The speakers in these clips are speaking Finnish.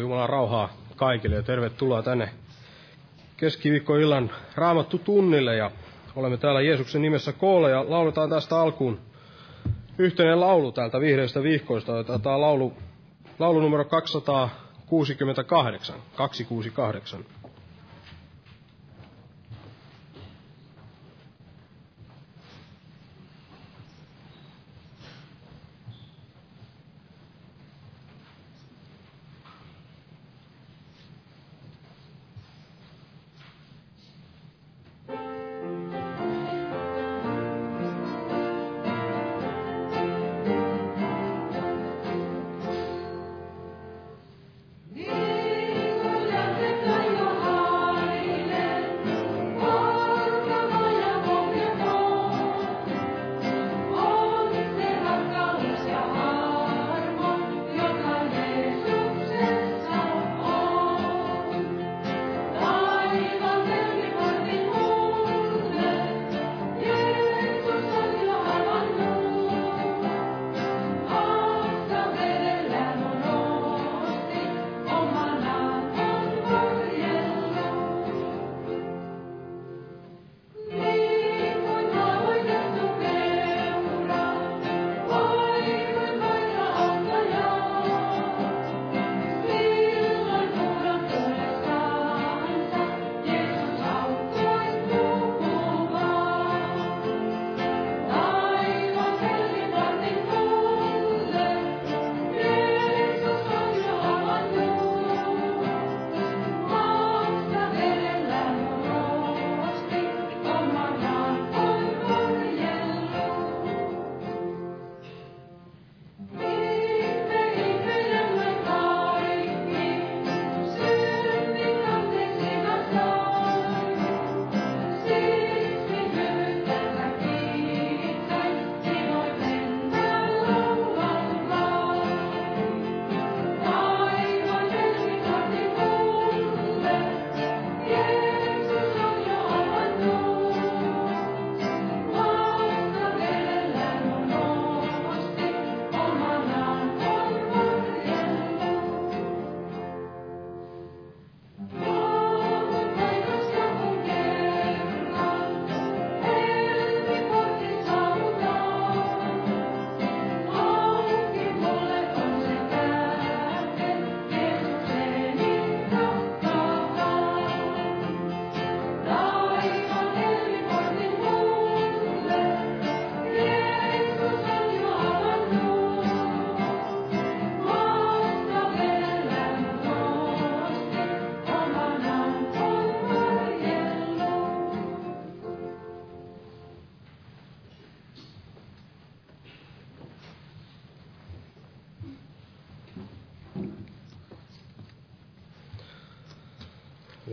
Joo, Jumalan rauhaa kaikille ja tervetuloa tänne keskiviikkoillan raamattu tunnille ja olemme täällä Jeesuksen nimessä koolla ja lauletaan tästä alkuun yhteinen laulu täältä vihreistä vihkoista. Tämä on laulu, laulu numero 268, 268.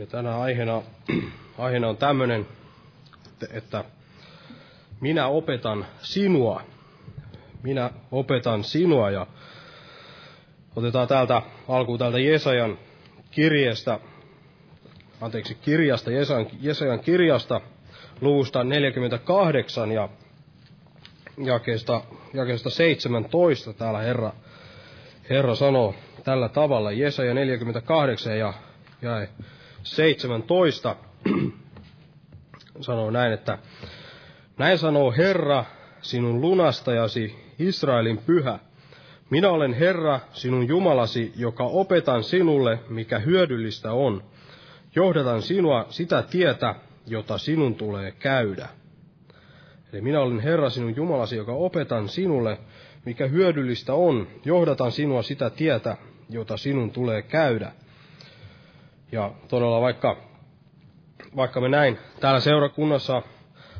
Ja tänä aiheena, aiheena on tämmöinen, että minä opetan sinua. Minä opetan sinua ja otetaan täältä alkuun täältä Jesajan kirjeestä, anteeksi, kirjasta, Jesajan, Jesajan kirjasta, luvusta 48 ja jakeesta, jakeesta 17 täällä Herra, Herra sanoo tällä tavalla, Jesaja 48 ja jae 17 sanoo näin, että näin sanoo Herra, sinun lunastajasi, Israelin pyhä. Minä olen Herra, sinun Jumalasi, joka opetan sinulle, mikä hyödyllistä on. Johdatan sinua sitä tietä, jota sinun tulee käydä. Eli minä olen Herra, sinun Jumalasi, joka opetan sinulle, mikä hyödyllistä on. Johdatan sinua sitä tietä, jota sinun tulee käydä. Ja todella vaikka, vaikka me näin täällä seurakunnassa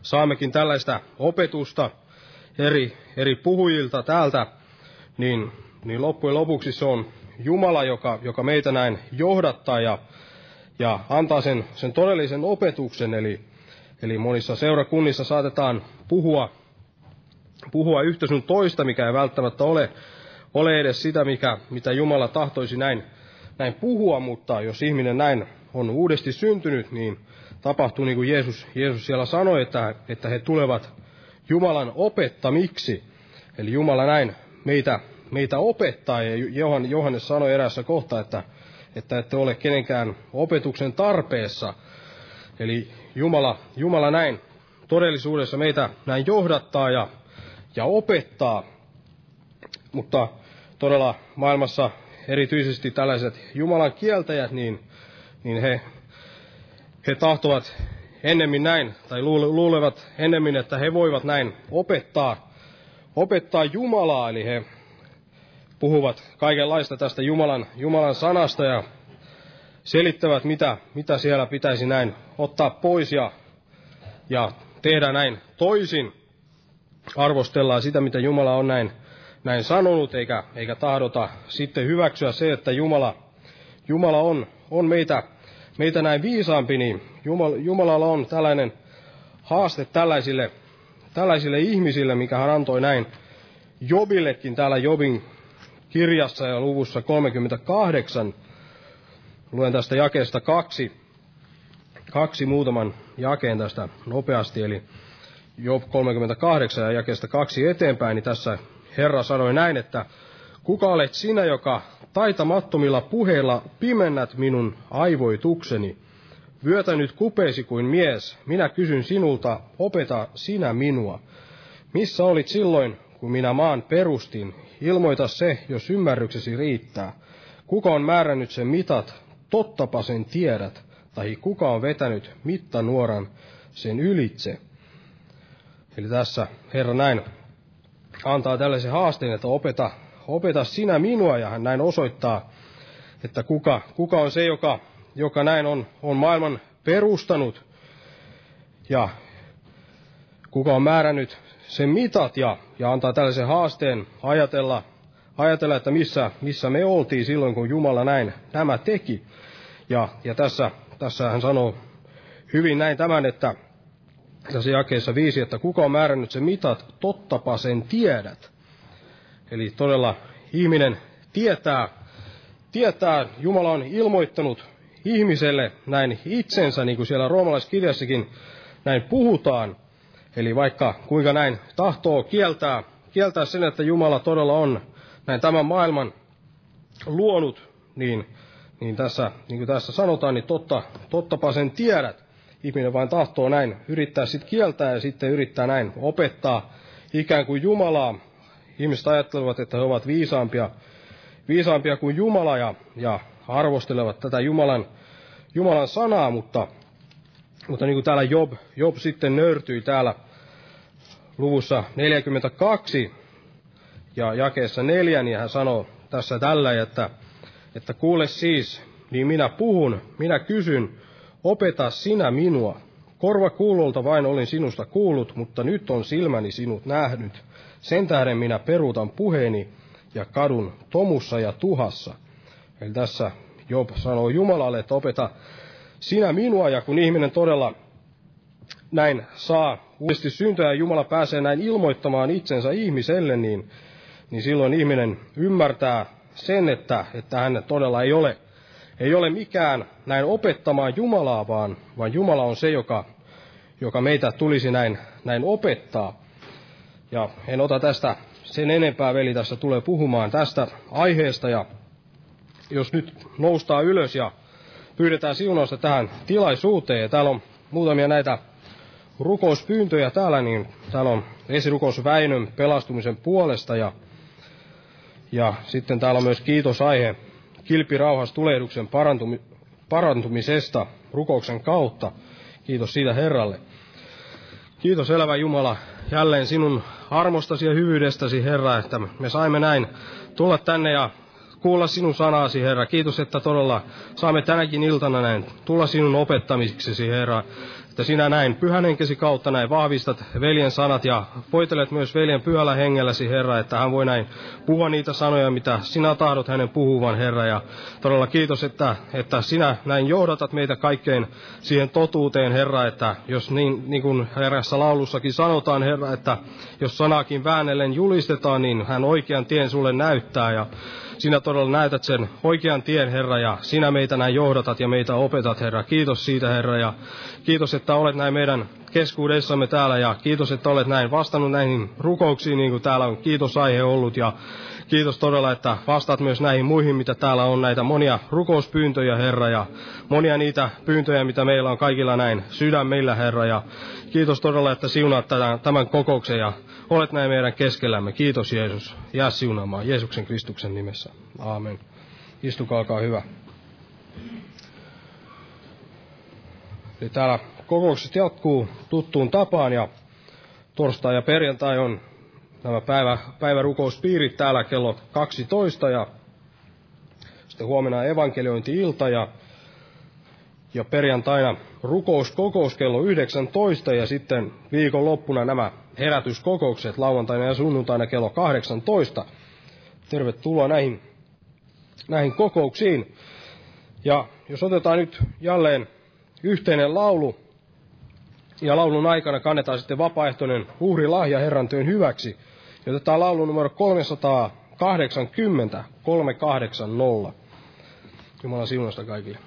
saammekin tällaista opetusta eri, eri puhujilta täältä, niin, niin loppujen lopuksi se on Jumala, joka, joka meitä näin johdattaa ja, ja antaa sen, sen todellisen opetuksen. Eli, eli monissa seurakunnissa saatetaan puhua, puhua yhtä sun toista, mikä ei välttämättä ole, ole edes sitä, mikä, mitä Jumala tahtoisi näin näin puhua, mutta jos ihminen näin on uudesti syntynyt, niin tapahtuu niin kuin Jeesus, Jeesus siellä sanoi, että, että he tulevat Jumalan opettamiksi. Eli Jumala näin meitä meitä opettaa. Ja Johannes sanoi erässä kohtaa, että, että ette ole kenenkään opetuksen tarpeessa. Eli Jumala, Jumala näin todellisuudessa meitä näin johdattaa ja, ja opettaa. Mutta todella maailmassa erityisesti tällaiset Jumalan kieltäjät, niin, niin he, he tahtovat ennemmin näin, tai luulevat ennemmin, että he voivat näin opettaa, opettaa Jumalaa, eli he puhuvat kaikenlaista tästä Jumalan, Jumalan sanasta ja selittävät, mitä, mitä siellä pitäisi näin ottaa pois ja, ja tehdä näin toisin. Arvostellaan sitä, mitä Jumala on näin, näin sanonut, eikä, eikä tahdota sitten hyväksyä se, että Jumala, Jumala on, on meitä, meitä näin viisaampi, niin Jumal, Jumalalla on tällainen haaste tällaisille, tällaisille ihmisille, mikä hän antoi näin Jobillekin täällä Jobin kirjassa ja luvussa 38. Luen tästä jakeesta kaksi, kaksi muutaman jakeen tästä nopeasti, eli Job 38 ja jakeesta kaksi eteenpäin, niin tässä Herra sanoi näin, että kuka olet sinä, joka taitamattomilla puheilla pimennät minun aivoitukseni? Vyötä nyt kupeesi kuin mies, minä kysyn sinulta, opeta sinä minua. Missä olit silloin, kun minä maan perustin? Ilmoita se, jos ymmärryksesi riittää. Kuka on määrännyt sen mitat? Tottapa sen tiedät. Tai kuka on vetänyt mittanuoran sen ylitse? Eli tässä Herra näin antaa tällaisen haasteen, että opeta, opeta sinä minua, ja hän näin osoittaa, että kuka, kuka on se, joka, joka näin on, on maailman perustanut, ja kuka on määrännyt sen mitat, ja, ja antaa tällaisen haasteen ajatella, ajatella että missä, missä me oltiin silloin, kun Jumala näin nämä teki. Ja, ja tässä, tässä hän sanoo hyvin näin tämän, että tässä jakeessa viisi, että kuka on määrännyt sen mitat, tottapa sen tiedät. Eli todella ihminen tietää, tietää, Jumala on ilmoittanut ihmiselle näin itsensä, niin kuin siellä roomalaiskirjassakin näin puhutaan. Eli vaikka kuinka näin tahtoo kieltää, kieltää sen, että Jumala todella on näin tämän maailman luonut, niin, niin tässä, niin kuin tässä sanotaan, niin totta, tottapa sen tiedät ihminen vain tahtoo näin yrittää sitten kieltää ja sitten yrittää näin opettaa ikään kuin Jumalaa. Ihmiset ajattelevat, että he ovat viisaampia, viisaampia kuin Jumala ja, ja arvostelevat tätä Jumalan, Jumalan sanaa, mutta, mutta niin kuin täällä Job, Job sitten nöyrtyi täällä luvussa 42 ja jakeessa 4, niin hän sanoo tässä tällä, että, että kuule siis, niin minä puhun, minä kysyn, Opeta sinä minua. Korva kuulolta vain olin sinusta kuullut, mutta nyt on silmäni sinut nähnyt. Sen tähden minä peruutan puheeni ja kadun tomussa ja tuhassa. Eli tässä Job sanoo Jumalalle, että opeta sinä minua, ja kun ihminen todella näin saa uudesti syntyä ja Jumala pääsee näin ilmoittamaan itsensä ihmiselle, niin, niin silloin ihminen ymmärtää sen, että, että hän todella ei ole ei ole mikään näin opettamaan Jumalaa, vaan, vaan Jumala on se, joka, joka meitä tulisi näin, näin opettaa. Ja en ota tästä sen enempää, veli tässä tulee puhumaan tästä aiheesta. Ja jos nyt noustaan ylös ja pyydetään siunausta tähän tilaisuuteen, ja täällä on muutamia näitä rukouspyyntöjä täällä, niin täällä on esirukous Väinön pelastumisen puolesta, ja, ja sitten täällä on myös kiitosaihe kilpirauhas tulehduksen parantumi, parantumisesta rukouksen kautta. Kiitos siitä Herralle. Kiitos elävä Jumala jälleen sinun armostasi ja hyvyydestäsi, Herra, että me saimme näin tulla tänne ja kuulla sinun sanasi, Herra. Kiitos, että todella saamme tänäkin iltana näin tulla sinun opettamiseksi, Herra että sinä näin pyhän henkesi kautta näin vahvistat veljen sanat ja voitelet myös veljen pyhällä hengelläsi, Herra, että hän voi näin puhua niitä sanoja, mitä sinä tahdot hänen puhuvan, Herra. Ja todella kiitos, että, että sinä näin johdatat meitä kaikkein siihen totuuteen, Herra, että jos niin, niin kuin erässä laulussakin sanotaan, Herra, että jos sanakin väännellen julistetaan, niin hän oikean tien sulle näyttää ja sinä todella näytät sen oikean tien, Herra, ja sinä meitä näin johdatat ja meitä opetat, Herra. Kiitos siitä, Herra, ja kiitos, että olet näin meidän keskuudessamme täällä ja kiitos, että olet näin vastannut näihin rukouksiin, niin kuin täällä on kiitosaihe ollut ja kiitos todella, että vastaat myös näihin muihin, mitä täällä on näitä monia rukouspyyntöjä, Herra, ja monia niitä pyyntöjä, mitä meillä on kaikilla näin sydämillä, Herra, ja kiitos todella, että siunaat tämän kokouksen ja olet näin meidän keskellämme. Kiitos Jeesus. Jää siunaamaan Jeesuksen Kristuksen nimessä. Aamen. Istukaa, olkaa hyvä. Eli täällä kokoukset jatkuu tuttuun tapaan ja torstai ja perjantai on nämä päivä, päivärukouspiirit täällä kello 12 ja sitten huomenna evankeliointi-ilta ja, ja perjantaina rukouskokous kello 19 ja sitten viikonloppuna nämä herätyskokoukset lauantaina ja sunnuntaina kello 18. Tervetuloa näihin, näihin kokouksiin. Ja jos otetaan nyt jälleen yhteinen laulu, ja laulun aikana kannetaan sitten vapaaehtoinen uhrilahja Herran työn hyväksi. Ja otetaan laulu numero 380, 380. Jumala siunasta kaikille.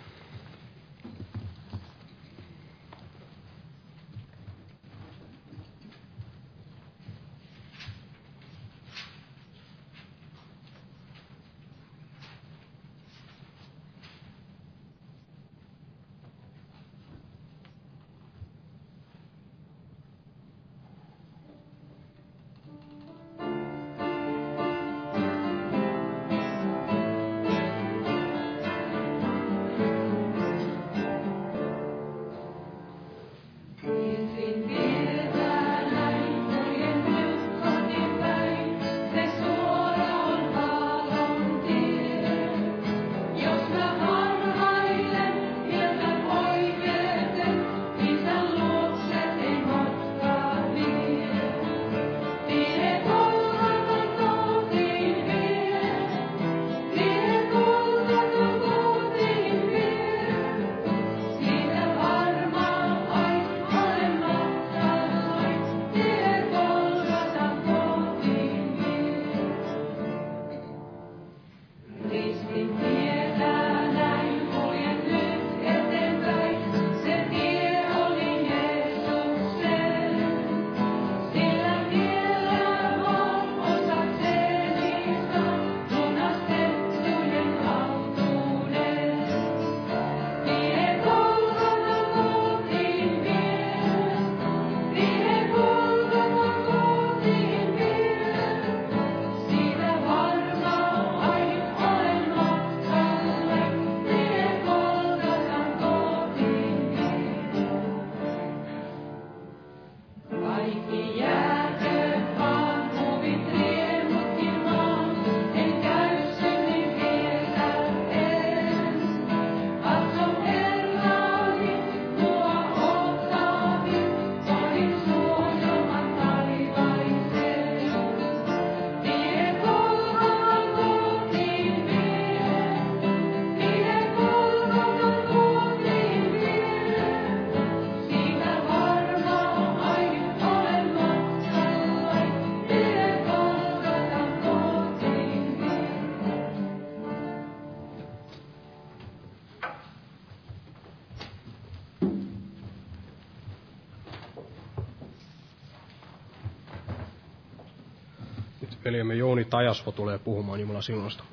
Veljemme Jouni Tajasvo tulee puhumaan Jumalan sinusta.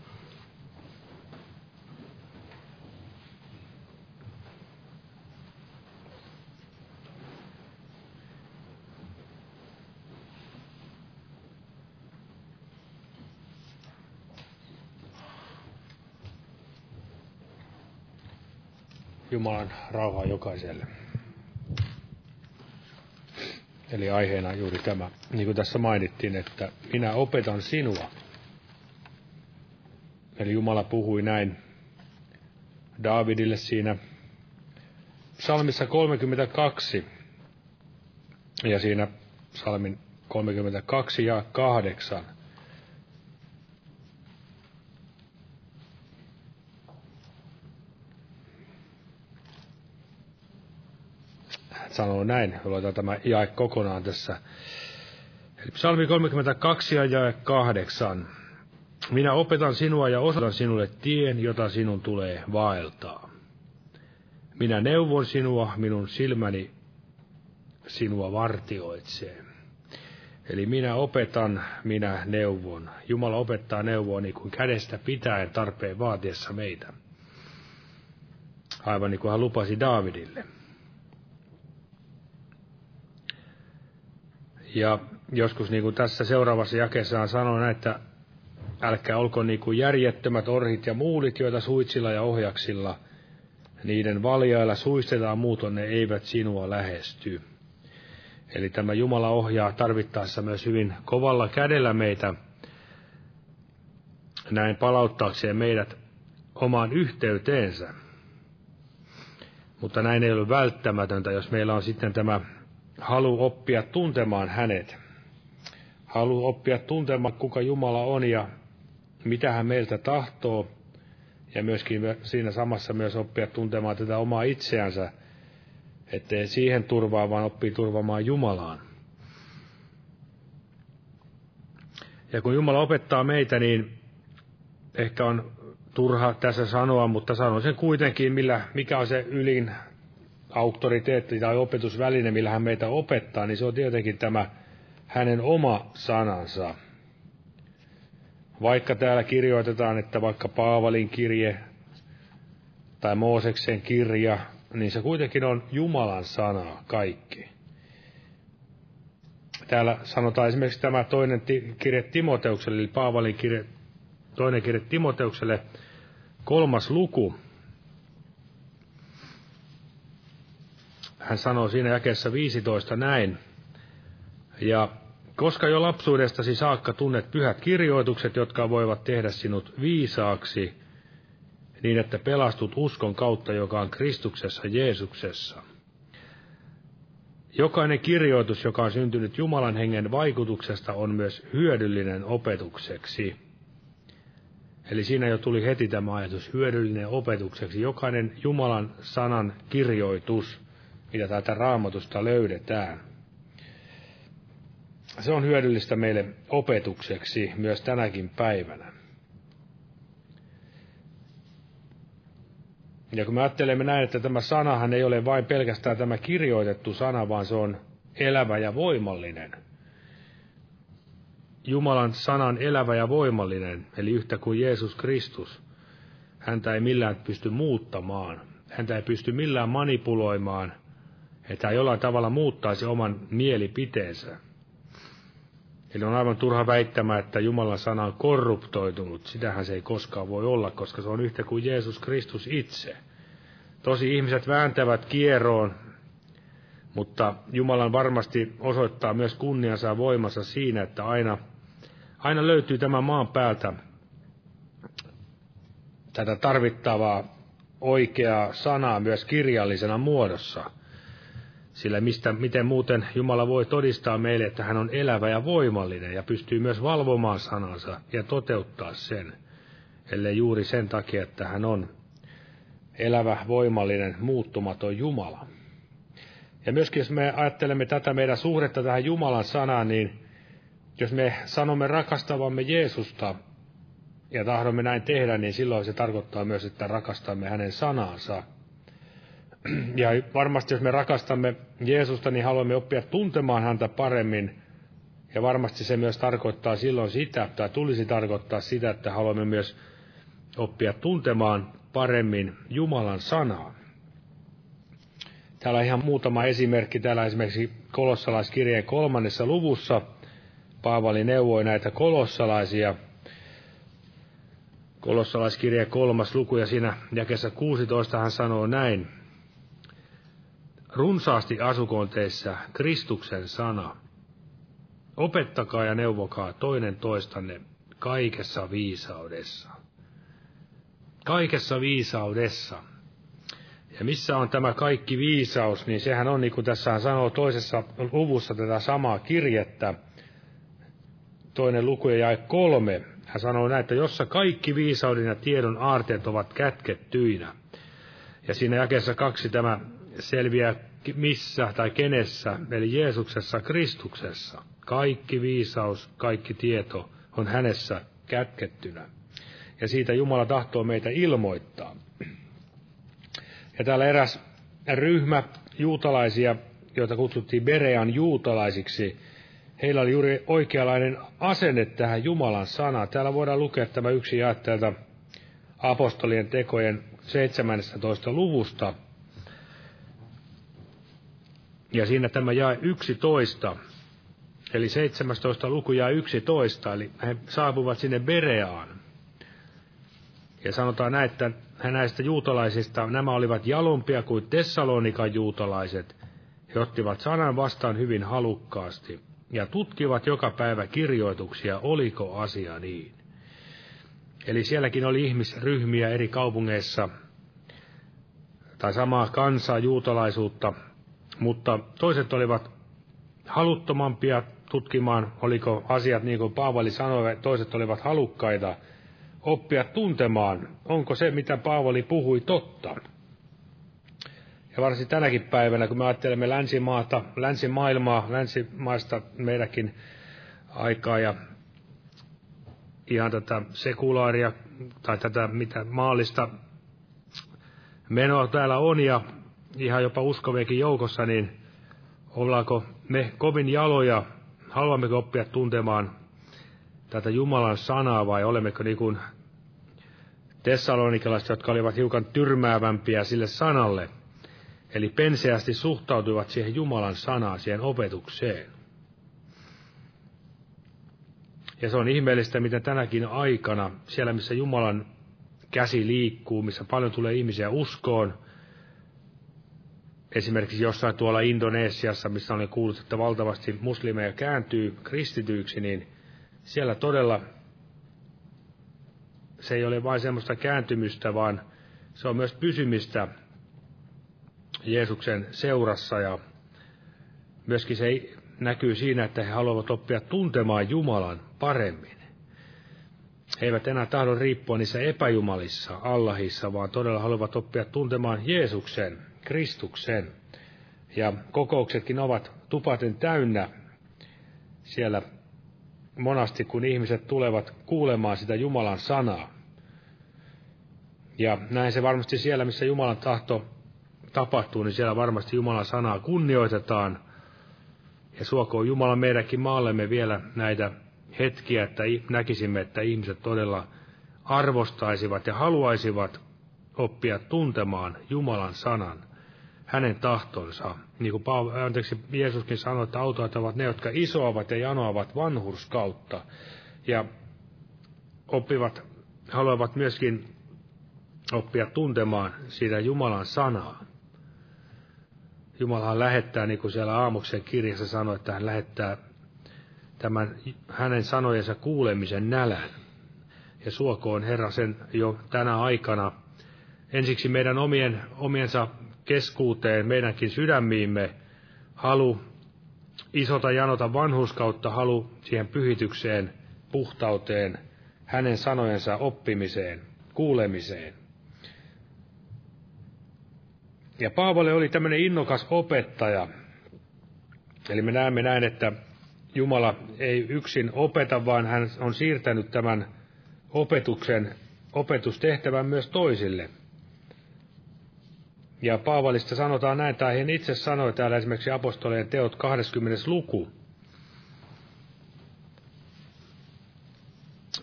Jumalan rauhaa jokaiselle. Eli aiheena juuri tämä, niin kuin tässä mainittiin, että minä opetan sinua. Eli Jumala puhui näin Daavidille siinä psalmissa 32. Ja siinä psalmin 32 ja 8 sanoo näin, luetaan tämä jae kokonaan tässä. Eli psalmi 32 ja jae 8. Minä opetan sinua ja osoitan sinulle tien, jota sinun tulee vaeltaa. Minä neuvon sinua, minun silmäni sinua vartioitsee. Eli minä opetan, minä neuvon. Jumala opettaa neuvoa niin kuin kädestä pitäen tarpeen vaatiessa meitä. Aivan niin kuin hän lupasi Daavidille. Ja joskus niin kuin tässä seuraavassa jakeessa sanoo että älkää olko niin kuin järjettömät orhit ja muulit, joita suitsilla ja ohjaksilla, niiden valjailla suistetaan, muuton ne eivät sinua lähesty. Eli tämä Jumala ohjaa tarvittaessa myös hyvin kovalla kädellä meitä näin palauttaakseen meidät omaan yhteyteensä. Mutta näin ei ole välttämätöntä, jos meillä on sitten tämä halu oppia tuntemaan hänet. Halu oppia tuntemaan, kuka Jumala on ja mitä hän meiltä tahtoo. Ja myöskin siinä samassa myös oppia tuntemaan tätä omaa itseänsä, ettei siihen turvaa, vaan oppii turvaamaan Jumalaan. Ja kun Jumala opettaa meitä, niin ehkä on turha tässä sanoa, mutta sanon sen kuitenkin, millä, mikä on se ylin auktoriteetti tai opetusväline, millä hän meitä opettaa, niin se on tietenkin tämä hänen oma sanansa. Vaikka täällä kirjoitetaan, että vaikka Paavalin kirje tai Mooseksen kirja, niin se kuitenkin on Jumalan sana kaikki. Täällä sanotaan esimerkiksi tämä toinen kirje Timoteukselle, eli Paavalin kirje, toinen kirje Timoteukselle, kolmas luku. Hän sanoo siinä jakeessa 15 näin. Ja koska jo lapsuudestasi saakka tunnet pyhät kirjoitukset, jotka voivat tehdä sinut viisaaksi, niin että pelastut uskon kautta, joka on Kristuksessa Jeesuksessa. Jokainen kirjoitus, joka on syntynyt Jumalan hengen vaikutuksesta, on myös hyödyllinen opetukseksi. Eli siinä jo tuli heti tämä ajatus, hyödyllinen opetukseksi. Jokainen Jumalan sanan kirjoitus, mitä täältä raamatusta löydetään. Se on hyödyllistä meille opetukseksi myös tänäkin päivänä. Ja kun me ajattelemme näin, että tämä sanahan ei ole vain pelkästään tämä kirjoitettu sana, vaan se on elävä ja voimallinen. Jumalan sanan elävä ja voimallinen, eli yhtä kuin Jeesus Kristus. Häntä ei millään pysty muuttamaan. Häntä ei pysty millään manipuloimaan, että hän jollain tavalla muuttaisi oman mielipiteensä. Eli on aivan turha väittämä, että Jumalan sana on korruptoitunut. Sitähän se ei koskaan voi olla, koska se on yhtä kuin Jeesus Kristus itse. Tosi ihmiset vääntävät kieroon, mutta Jumalan varmasti osoittaa myös kunniansa ja voimansa siinä, että aina, aina löytyy tämän maan päältä tätä tarvittavaa oikeaa sanaa myös kirjallisena muodossa – sillä mistä, miten muuten Jumala voi todistaa meille, että hän on elävä ja voimallinen ja pystyy myös valvomaan sanansa ja toteuttaa sen, ellei juuri sen takia, että hän on elävä, voimallinen, muuttumaton Jumala. Ja myöskin jos me ajattelemme tätä meidän suhdetta tähän Jumalan sanaan, niin jos me sanomme rakastavamme Jeesusta ja tahdomme näin tehdä, niin silloin se tarkoittaa myös, että rakastamme hänen sanansa – ja varmasti jos me rakastamme Jeesusta, niin haluamme oppia tuntemaan häntä paremmin. Ja varmasti se myös tarkoittaa silloin sitä, tai tulisi tarkoittaa sitä, että haluamme myös oppia tuntemaan paremmin Jumalan sanaa. Täällä on ihan muutama esimerkki. Täällä esimerkiksi kolossalaiskirjeen kolmannessa luvussa Paavali neuvoi näitä kolossalaisia. Kolossalaiskirjeen kolmas luku ja siinä jakessa 16 hän sanoo näin. Runsaasti asukoon teissä Kristuksen sana. Opettakaa ja neuvokaa toinen toistanne kaikessa viisaudessa. Kaikessa viisaudessa. Ja missä on tämä kaikki viisaus, niin sehän on, niin kuin tässä sanoo toisessa luvussa tätä samaa kirjettä, toinen luku ja kolme. Hän sanoo näin, että jossa kaikki viisauden ja tiedon aarteet ovat kätkettyinä. Ja siinä jakeessa kaksi tämä selviää missä tai kenessä, eli Jeesuksessa Kristuksessa. Kaikki viisaus, kaikki tieto on hänessä kätkettynä. Ja siitä Jumala tahtoo meitä ilmoittaa. Ja täällä eräs ryhmä juutalaisia joita kutsuttiin Berean juutalaisiksi, heillä oli juuri oikeanlainen asenne tähän Jumalan sanaan. Täällä voidaan lukea tämä yksi jaettelta apostolien tekojen 17. luvusta. Ja siinä tämä jae 11, eli 17 luku jae 11, eli he saapuvat sinne Bereaan. Ja sanotaan näin, että näistä juutalaisista nämä olivat jalompia kuin Tessalonikan juutalaiset. He ottivat sanan vastaan hyvin halukkaasti ja tutkivat joka päivä kirjoituksia, oliko asia niin. Eli sielläkin oli ihmisryhmiä eri kaupungeissa, tai samaa kansaa, juutalaisuutta, mutta toiset olivat haluttomampia tutkimaan, oliko asiat niin kuin Paavali sanoi, toiset olivat halukkaita oppia tuntemaan, onko se, mitä Paavali puhui, totta. Ja varsin tänäkin päivänä, kun me ajattelemme länsimaata, länsimaailmaa, länsimaista meidänkin aikaa ja ihan tätä sekulaaria tai tätä mitä maallista menoa täällä on ja ihan jopa uskoviakin joukossa, niin ollaanko me kovin jaloja, haluammeko oppia tuntemaan tätä Jumalan sanaa vai olemmeko niin kuin tessalonikalaiset, jotka olivat hiukan tyrmäävämpiä sille sanalle, eli penseästi suhtautuivat siihen Jumalan sanaan, siihen opetukseen. Ja se on ihmeellistä, miten tänäkin aikana, siellä missä Jumalan käsi liikkuu, missä paljon tulee ihmisiä uskoon, esimerkiksi jossain tuolla Indonesiassa, missä olen kuullut, että valtavasti muslimeja kääntyy kristityiksi, niin siellä todella se ei ole vain semmoista kääntymystä, vaan se on myös pysymistä Jeesuksen seurassa ja myöskin se näkyy siinä, että he haluavat oppia tuntemaan Jumalan paremmin. He eivät enää tahdo riippua niissä epäjumalissa, Allahissa, vaan todella haluavat oppia tuntemaan Jeesuksen, Kristuksen. Ja kokouksetkin ovat tupaten täynnä siellä monasti, kun ihmiset tulevat kuulemaan sitä Jumalan sanaa. Ja näin se varmasti siellä, missä Jumalan tahto tapahtuu, niin siellä varmasti Jumalan sanaa kunnioitetaan. Ja suokoon Jumala meidänkin maallemme vielä näitä hetkiä, että näkisimme, että ihmiset todella arvostaisivat ja haluaisivat oppia tuntemaan Jumalan sanan, hänen tahtonsa. Niin kuin Paul, anteeksi, Jeesuskin sanoi, että autoat ovat ne, jotka isoavat ja janoavat vanhurskautta. Ja oppivat, haluavat myöskin oppia tuntemaan siitä Jumalan sanaa. Jumalahan lähettää, niin kuin siellä aamuksen kirjassa sanoi, että hän lähettää tämän hänen sanojensa kuulemisen nälän. Ja suokoon Herra sen jo tänä aikana ensiksi meidän omien, omiensa keskuuteen, meidänkin sydämiimme, halu isota janota vanhuskautta, halu siihen pyhitykseen, puhtauteen, hänen sanojensa oppimiseen, kuulemiseen. Ja Paavali oli tämmöinen innokas opettaja. Eli me näemme näin, että Jumala ei yksin opeta, vaan hän on siirtänyt tämän opetuksen, opetustehtävän myös toisille. Ja Paavalista sanotaan näin, tai hän itse sanoi täällä esimerkiksi apostolien teot 20. luku.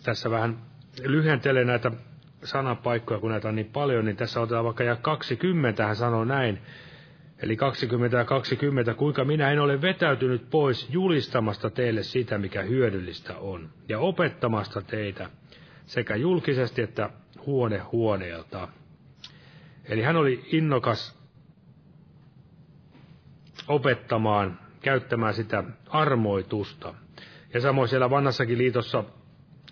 Tässä vähän lyhentelen näitä sanapaikkoja, kun näitä on niin paljon, niin tässä otetaan vaikka ja 20, hän sanoo näin. Eli 20 ja 20, kuinka minä en ole vetäytynyt pois julistamasta teille sitä, mikä hyödyllistä on, ja opettamasta teitä sekä julkisesti että huone huoneelta. Eli hän oli innokas opettamaan, käyttämään sitä armoitusta. Ja samoin siellä vanhassakin liitossa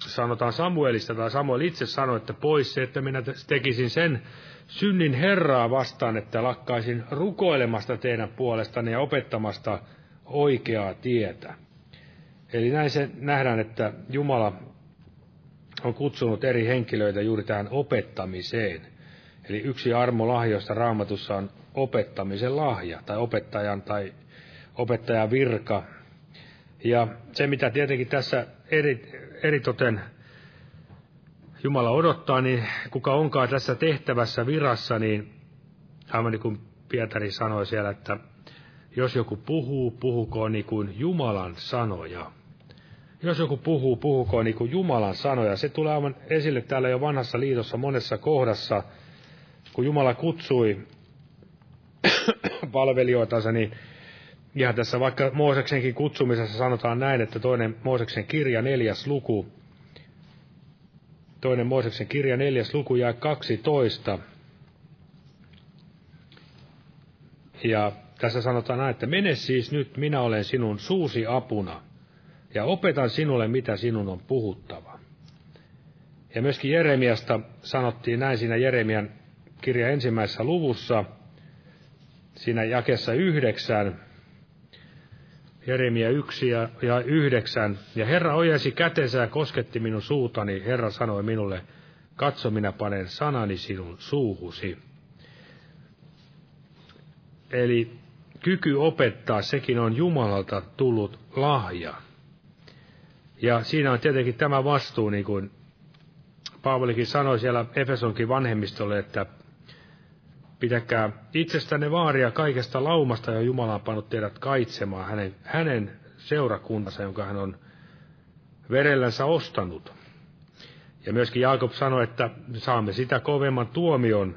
sanotaan Samuelista, tai Samuel itse sanoi, että pois se, että minä tekisin sen synnin Herraa vastaan, että lakkaisin rukoilemasta teidän puolestanne ja opettamasta oikeaa tietä. Eli näin se nähdään, että Jumala on kutsunut eri henkilöitä juuri tähän opettamiseen. Eli yksi armolahjoista raamatussa on opettamisen lahja, tai opettajan tai opettajan virka. Ja se, mitä tietenkin tässä eri, eritoten Jumala odottaa, niin kuka onkaan tässä tehtävässä virassa, niin aivan niin kuin Pietari sanoi siellä, että Jos joku puhuu, puhukoon niin kuin Jumalan sanoja. Jos joku puhuu, puhukoon niin kuin Jumalan sanoja. Se tulee aivan esille täällä jo vanhassa liitossa monessa kohdassa, kun Jumala kutsui palvelijoitansa, niin ihan tässä vaikka Mooseksenkin kutsumisessa sanotaan näin, että toinen Mooseksen kirja neljäs luku, toinen Mooseksen kirja neljäs luku ja 12. Ja tässä sanotaan näin, että mene siis nyt, minä olen sinun suusi apuna, ja opetan sinulle, mitä sinun on puhuttava. Ja myöskin Jeremiasta sanottiin näin siinä Jeremian kirja ensimmäisessä luvussa, siinä jakessa yhdeksän, Jeremia yksi ja, ja yhdeksän. Ja Herra ojensi kätensä ja kosketti minun suutani. Herra sanoi minulle, katso minä panen sanani sinun suuhusi. Eli kyky opettaa, sekin on Jumalalta tullut lahja. Ja siinä on tietenkin tämä vastuu, niin kuin Paavalikin sanoi siellä Efesonkin vanhemmistolle, että pitäkää itsestänne vaaria kaikesta laumasta, ja Jumala on pannut teidät kaitsemaan hänen, hänen seurakuntansa, jonka hän on verellänsä ostanut. Ja myöskin Jaakob sanoi, että saamme sitä kovemman tuomion,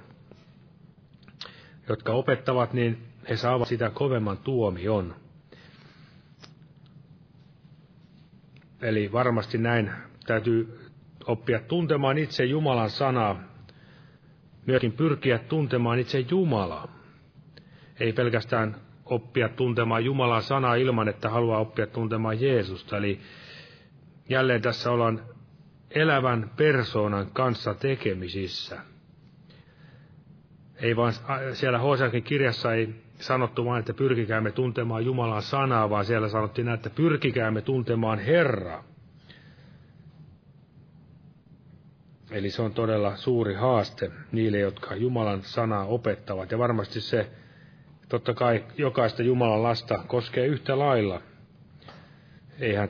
jotka opettavat, niin he saavat sitä kovemman tuomion. Eli varmasti näin täytyy oppia tuntemaan itse Jumalan sanaa, myöskin pyrkiä tuntemaan itse Jumalaa. Ei pelkästään oppia tuntemaan Jumalan sanaa ilman, että haluaa oppia tuntemaan Jeesusta. Eli jälleen tässä ollaan elävän persoonan kanssa tekemisissä. Ei vaan siellä Hoseakin kirjassa ei sanottu vain, että pyrkikäämme tuntemaan Jumalan sanaa, vaan siellä sanottiin että pyrkikäämme tuntemaan Herraa. Eli se on todella suuri haaste niille, jotka Jumalan sanaa opettavat. Ja varmasti se, totta kai jokaista Jumalan lasta koskee yhtä lailla. Eihän,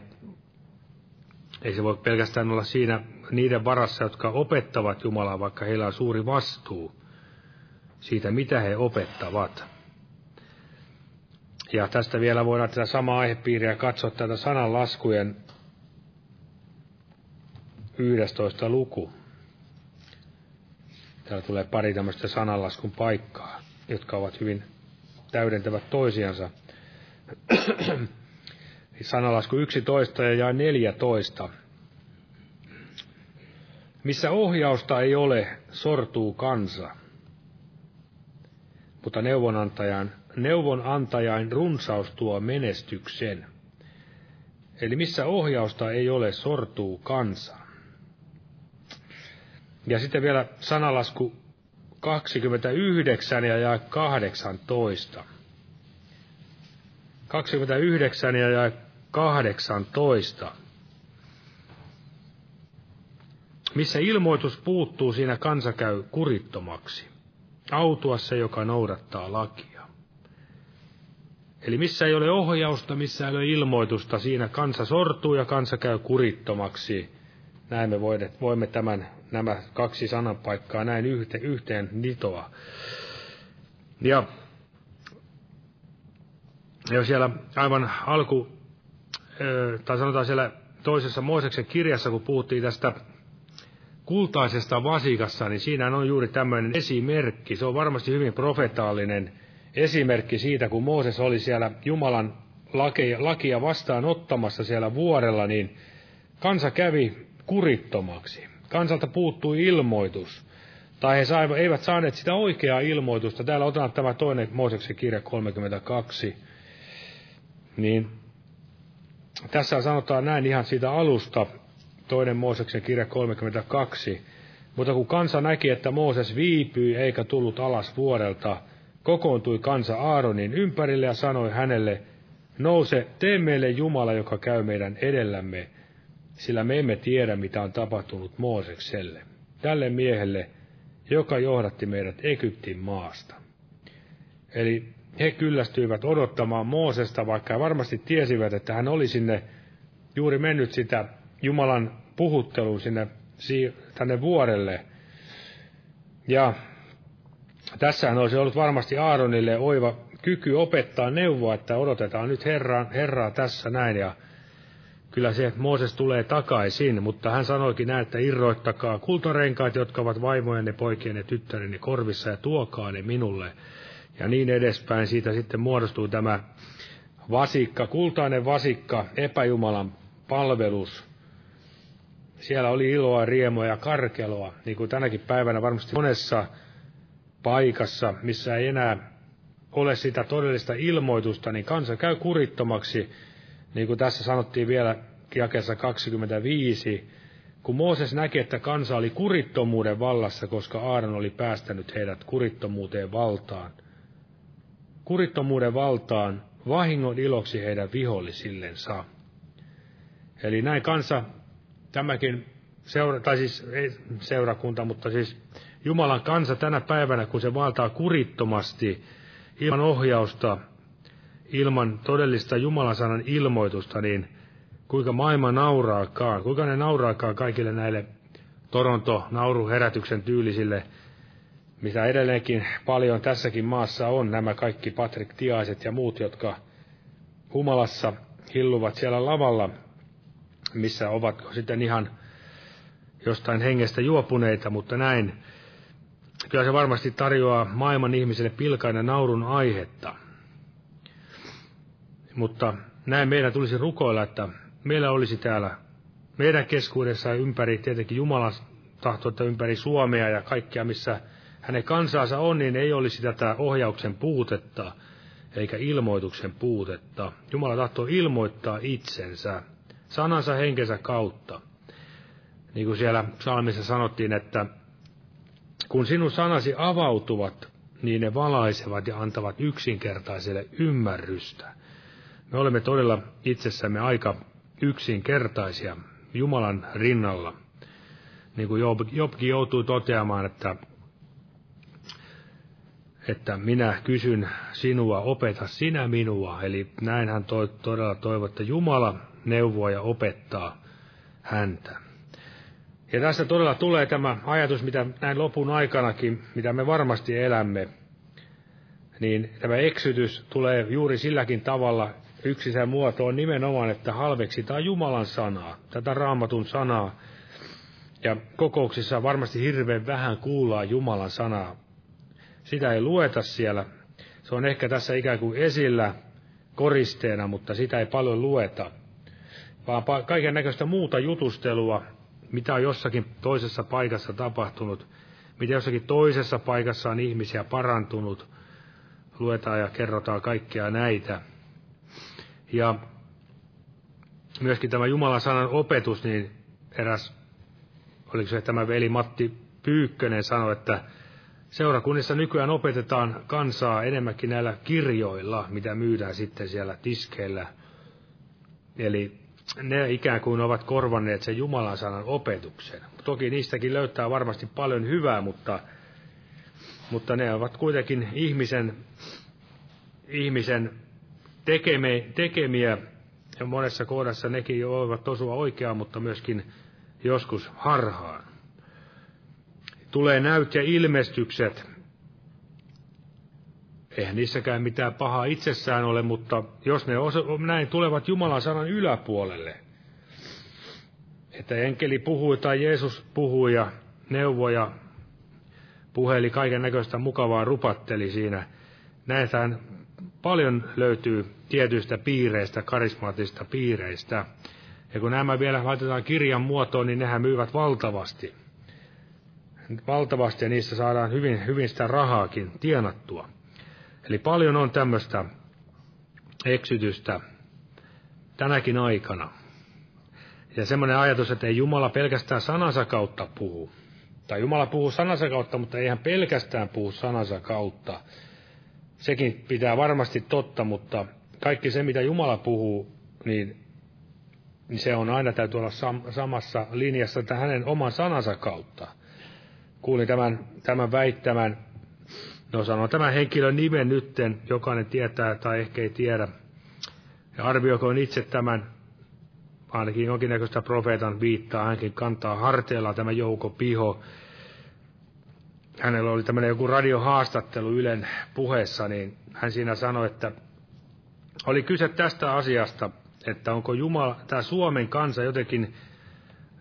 ei se voi pelkästään olla siinä niiden varassa, jotka opettavat Jumalaa, vaikka heillä on suuri vastuu siitä, mitä he opettavat. Ja tästä vielä voidaan tätä samaa aihepiiriä katsoa tätä sananlaskujen 11 luku. Täällä tulee pari tämmöistä sananlaskun paikkaa, jotka ovat hyvin täydentävät toisiansa. Sanalasku 11 ja 14. Missä ohjausta ei ole, sortuu kansa. Mutta neuvonantajan, neuvonantajain runsaus tuo menestyksen. Eli missä ohjausta ei ole, sortuu kansa. Ja sitten vielä sanalasku 29 ja jae 18. 29 ja jae 18. Missä ilmoitus puuttuu, siinä kansa käy kurittomaksi. Autua se, joka noudattaa lakia. Eli missä ei ole ohjausta, missä ei ole ilmoitusta, siinä kansa sortuu ja kansa käy kurittomaksi. Näin me voimme tämän nämä kaksi sananpaikkaa näin yhteen, yhteen nitoa. Ja, ja siellä aivan alku, tai sanotaan siellä toisessa Mooseksen kirjassa, kun puhuttiin tästä kultaisesta vasikassa, niin siinä on juuri tämmöinen esimerkki. Se on varmasti hyvin profetaalinen esimerkki siitä, kun Mooses oli siellä Jumalan lakia, lakia vastaan ottamassa siellä vuorella, niin kansa kävi kurittomaksi kansalta puuttui ilmoitus, tai he eivät saaneet sitä oikeaa ilmoitusta. Täällä otetaan tämä toinen Mooseksen kirja 32. Niin tässä sanotaan näin ihan siitä alusta, toinen Mooseksen kirja 32. Mutta kun kansa näki, että Mooses viipyi eikä tullut alas vuorelta, kokoontui kansa Aaronin ympärille ja sanoi hänelle, nouse, tee meille Jumala, joka käy meidän edellämme, sillä me emme tiedä, mitä on tapahtunut Moosekselle, tälle miehelle, joka johdatti meidät Egyptin maasta. Eli he kyllästyivät odottamaan Moosesta, vaikka he varmasti tiesivät, että hän oli sinne juuri mennyt sitä Jumalan puhutteluun sinne tänne vuorelle. Ja tässähän olisi ollut varmasti Aaronille oiva kyky opettaa neuvoa, että odotetaan nyt Herraa, Herraa tässä näin ja kyllä se Mooses tulee takaisin, mutta hän sanoikin näin, että irroittakaa kultarenkaat, jotka ovat vaimojenne, poikienne, tyttärenne korvissa ja tuokaa ne minulle. Ja niin edespäin siitä sitten muodostuu tämä vasikka, kultainen vasikka, epäjumalan palvelus. Siellä oli iloa, riemua ja karkeloa, niin kuin tänäkin päivänä varmasti monessa paikassa, missä ei enää ole sitä todellista ilmoitusta, niin kansa käy kurittomaksi, niin kuin tässä sanottiin vielä jakessa 25, kun Mooses näki, että kansa oli kurittomuuden vallassa, koska Aaron oli päästänyt heidät kurittomuuteen valtaan. Kurittomuuden valtaan vahingon iloksi heidän vihollisillensa. Eli näin kansa, tämäkin seura, tai siis ei seurakunta, mutta siis Jumalan kansa tänä päivänä, kun se valtaa kurittomasti, ilman ohjausta, ilman todellista Jumalan sanan ilmoitusta, niin kuinka maailma nauraakaan, kuinka ne nauraakaan kaikille näille Toronto-nauruherätyksen tyylisille, mitä edelleenkin paljon tässäkin maassa on, nämä kaikki Patrik Tiaiset ja muut, jotka humalassa hilluvat siellä lavalla, missä ovat sitten ihan jostain hengestä juopuneita, mutta näin. Kyllä se varmasti tarjoaa maailman ihmisille pilkainen naurun aihetta. Mutta näin meidän tulisi rukoilla, että meillä olisi täällä meidän keskuudessa ympäri, tietenkin Jumalan tahto, että ympäri Suomea ja kaikkia, missä hänen kansansa on, niin ei olisi tätä ohjauksen puutetta eikä ilmoituksen puutetta. Jumala tahtoo ilmoittaa itsensä, sanansa henkensä kautta. Niin kuin siellä psalmissa sanottiin, että kun sinun sanasi avautuvat, niin ne valaisevat ja antavat yksinkertaiselle ymmärrystä. Me olemme todella itsessämme aika yksinkertaisia Jumalan rinnalla. Niin kuin Job, Jobkin joutuu toteamaan, että, että minä kysyn sinua, opeta sinä minua. Eli näin hän toi, todella toivoo, että Jumala neuvoa ja opettaa häntä. Ja tässä todella tulee tämä ajatus, mitä näin lopun aikanakin, mitä me varmasti elämme, niin tämä eksytys tulee juuri silläkin tavalla, yksi se muoto on nimenomaan, että halveksitaan Jumalan sanaa, tätä raamatun sanaa. Ja kokouksissa varmasti hirveän vähän kuullaan Jumalan sanaa. Sitä ei lueta siellä. Se on ehkä tässä ikään kuin esillä koristeena, mutta sitä ei paljon lueta. Vaan kaiken näköistä muuta jutustelua, mitä on jossakin toisessa paikassa tapahtunut, mitä jossakin toisessa paikassa on ihmisiä parantunut, luetaan ja kerrotaan kaikkea näitä. Ja myöskin tämä Jumalan sanan opetus, niin eräs, oliko se tämä veli Matti Pyykkönen sanoi, että seurakunnissa nykyään opetetaan kansaa enemmänkin näillä kirjoilla, mitä myydään sitten siellä tiskeillä. Eli ne ikään kuin ovat korvanneet sen Jumalan sanan opetuksen. Toki niistäkin löytää varmasti paljon hyvää, mutta, mutta ne ovat kuitenkin ihmisen, ihmisen tekemiä, ja monessa kohdassa nekin voivat osua oikeaan, mutta myöskin joskus harhaan. Tulee näyt ja ilmestykset. Eihän niissäkään mitään pahaa itsessään ole, mutta jos ne osa, näin tulevat Jumalan sanan yläpuolelle, että enkeli puhui tai Jeesus puhui ja neuvoi ja puheli kaiken näköistä mukavaa rupatteli siinä. Näetään paljon löytyy tietyistä piireistä, karismaattisista piireistä. Ja kun nämä vielä laitetaan kirjan muotoon, niin nehän myyvät valtavasti. Valtavasti ja niissä saadaan hyvin, hyvin sitä rahaakin tienattua. Eli paljon on tämmöistä eksytystä tänäkin aikana. Ja semmoinen ajatus, että ei Jumala pelkästään sanansa kautta puhu. Tai Jumala puhuu sanansa kautta, mutta ei hän pelkästään puhu sanansa kautta. Sekin pitää varmasti totta, mutta kaikki se, mitä Jumala puhuu, niin, niin se on aina täytyy olla sam- samassa linjassa että hänen oman sanansa kautta. Kuulin tämän, tämän väittämän, no sanon tämän henkilön nimen nytten, jokainen tietää tai ehkä ei tiedä. Ja arvioikoon itse tämän, ainakin jonkinnäköistä profeetan viittaa, hänkin kantaa harteella tämä Jouko Piho. Hänellä oli tämmöinen joku radiohaastattelu Ylen puheessa, niin hän siinä sanoi, että oli kyse tästä asiasta, että onko Jumala, tämä Suomen kansa jotenkin